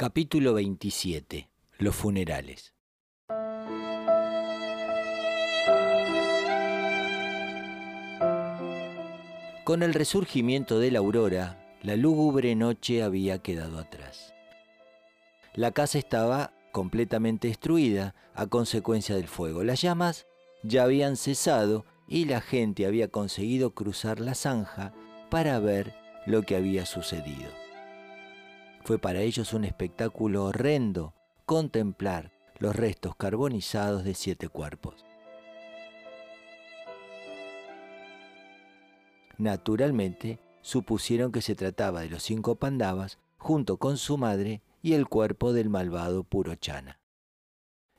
Capítulo 27. Los funerales. Con el resurgimiento de la aurora, la lúgubre noche había quedado atrás. La casa estaba completamente destruida a consecuencia del fuego. Las llamas ya habían cesado y la gente había conseguido cruzar la zanja para ver lo que había sucedido. Fue para ellos un espectáculo horrendo contemplar los restos carbonizados de siete cuerpos. Naturalmente, supusieron que se trataba de los cinco pandavas junto con su madre y el cuerpo del malvado Purochana.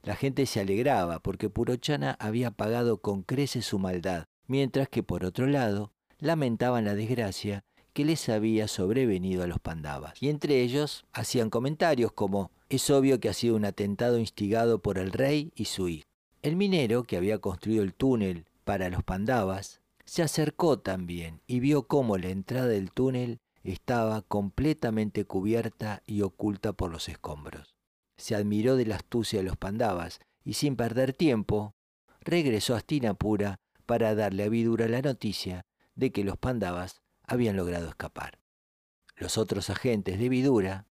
La gente se alegraba porque Purochana había pagado con creces su maldad, mientras que por otro lado lamentaban la desgracia que les había sobrevenido a los pandavas. Y entre ellos hacían comentarios como es obvio que ha sido un atentado instigado por el rey y su hijo. El minero que había construido el túnel para los pandavas se acercó también y vio cómo la entrada del túnel estaba completamente cubierta y oculta por los escombros. Se admiró de la astucia de los pandavas y sin perder tiempo regresó a Astinapura para darle a Vidura la noticia de que los pandavas habían logrado escapar. Los otros agentes de Vidura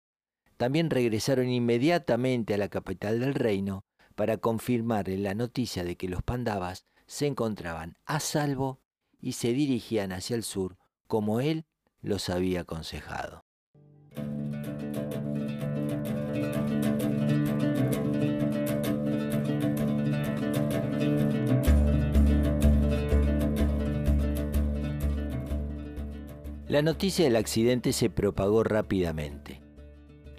también regresaron inmediatamente a la capital del reino para confirmarle la noticia de que los pandavas se encontraban a salvo y se dirigían hacia el sur como él los había aconsejado. La noticia del accidente se propagó rápidamente.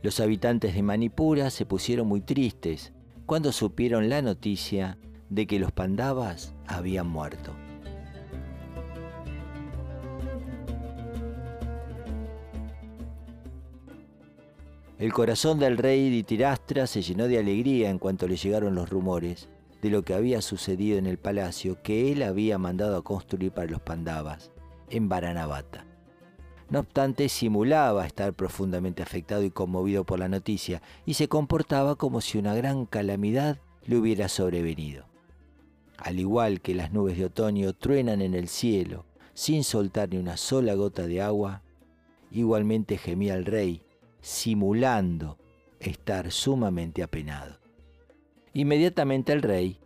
Los habitantes de Manipura se pusieron muy tristes cuando supieron la noticia de que los pandavas habían muerto. El corazón del rey Ditirastra se llenó de alegría en cuanto le llegaron los rumores de lo que había sucedido en el palacio que él había mandado a construir para los Pandavas, en Varanavata. No obstante, simulaba estar profundamente afectado y conmovido por la noticia y se comportaba como si una gran calamidad le hubiera sobrevenido. Al igual que las nubes de otoño truenan en el cielo sin soltar ni una sola gota de agua, igualmente gemía el rey simulando estar sumamente apenado. Inmediatamente el rey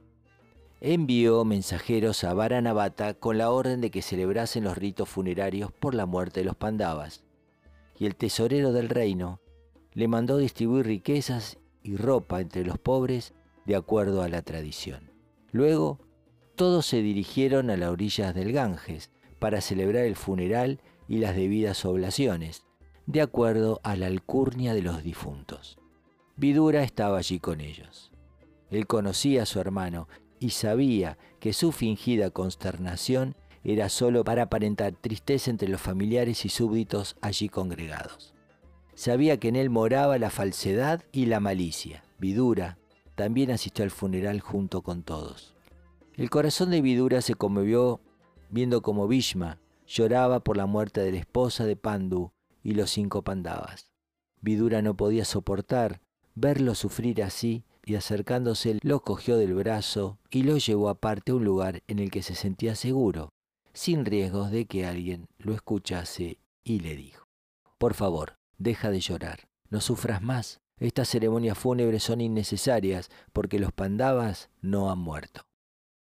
envió mensajeros a Varanavata con la orden de que celebrasen los ritos funerarios por la muerte de los Pandavas, y el tesorero del reino le mandó distribuir riquezas y ropa entre los pobres de acuerdo a la tradición. Luego, todos se dirigieron a las orillas del Ganges para celebrar el funeral y las debidas oblaciones, de acuerdo a la alcurnia de los difuntos. Vidura estaba allí con ellos. Él conocía a su hermano y sabía que su fingida consternación era sólo para aparentar tristeza entre los familiares y súbditos allí congregados. Sabía que en él moraba la falsedad y la malicia. Vidura también asistió al funeral junto con todos. El corazón de Vidura se conmovió viendo como Bhishma lloraba por la muerte de la esposa de Pandu y los cinco pandavas. Vidura no podía soportar verlo sufrir así y acercándose lo cogió del brazo y lo llevó aparte a un lugar en el que se sentía seguro, sin riesgos de que alguien lo escuchase y le dijo, Por favor, deja de llorar, no sufras más, estas ceremonias fúnebres son innecesarias porque los pandavas no han muerto.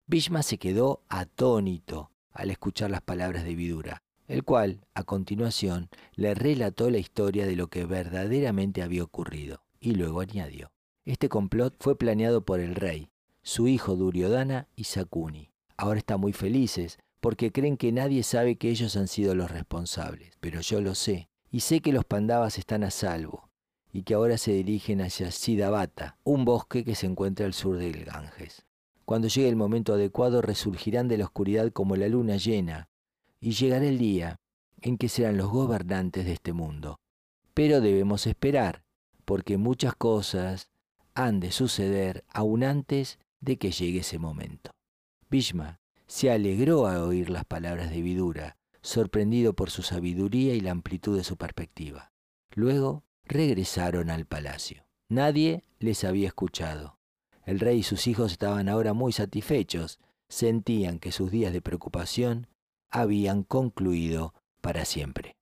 Bhishma se quedó atónito al escuchar las palabras de Vidura el cual, a continuación, le relató la historia de lo que verdaderamente había ocurrido, y luego añadió, este complot fue planeado por el rey, su hijo Duryodhana y Sakuni. Ahora están muy felices porque creen que nadie sabe que ellos han sido los responsables, pero yo lo sé, y sé que los pandavas están a salvo, y que ahora se dirigen hacia Siddhavata, un bosque que se encuentra al sur del Ganges. Cuando llegue el momento adecuado resurgirán de la oscuridad como la luna llena, y llegará el día en que serán los gobernantes de este mundo. Pero debemos esperar, porque muchas cosas han de suceder aún antes de que llegue ese momento. Bhishma se alegró a oír las palabras de Vidura, sorprendido por su sabiduría y la amplitud de su perspectiva. Luego regresaron al palacio. Nadie les había escuchado. El rey y sus hijos estaban ahora muy satisfechos, sentían que sus días de preocupación habían concluido para siempre.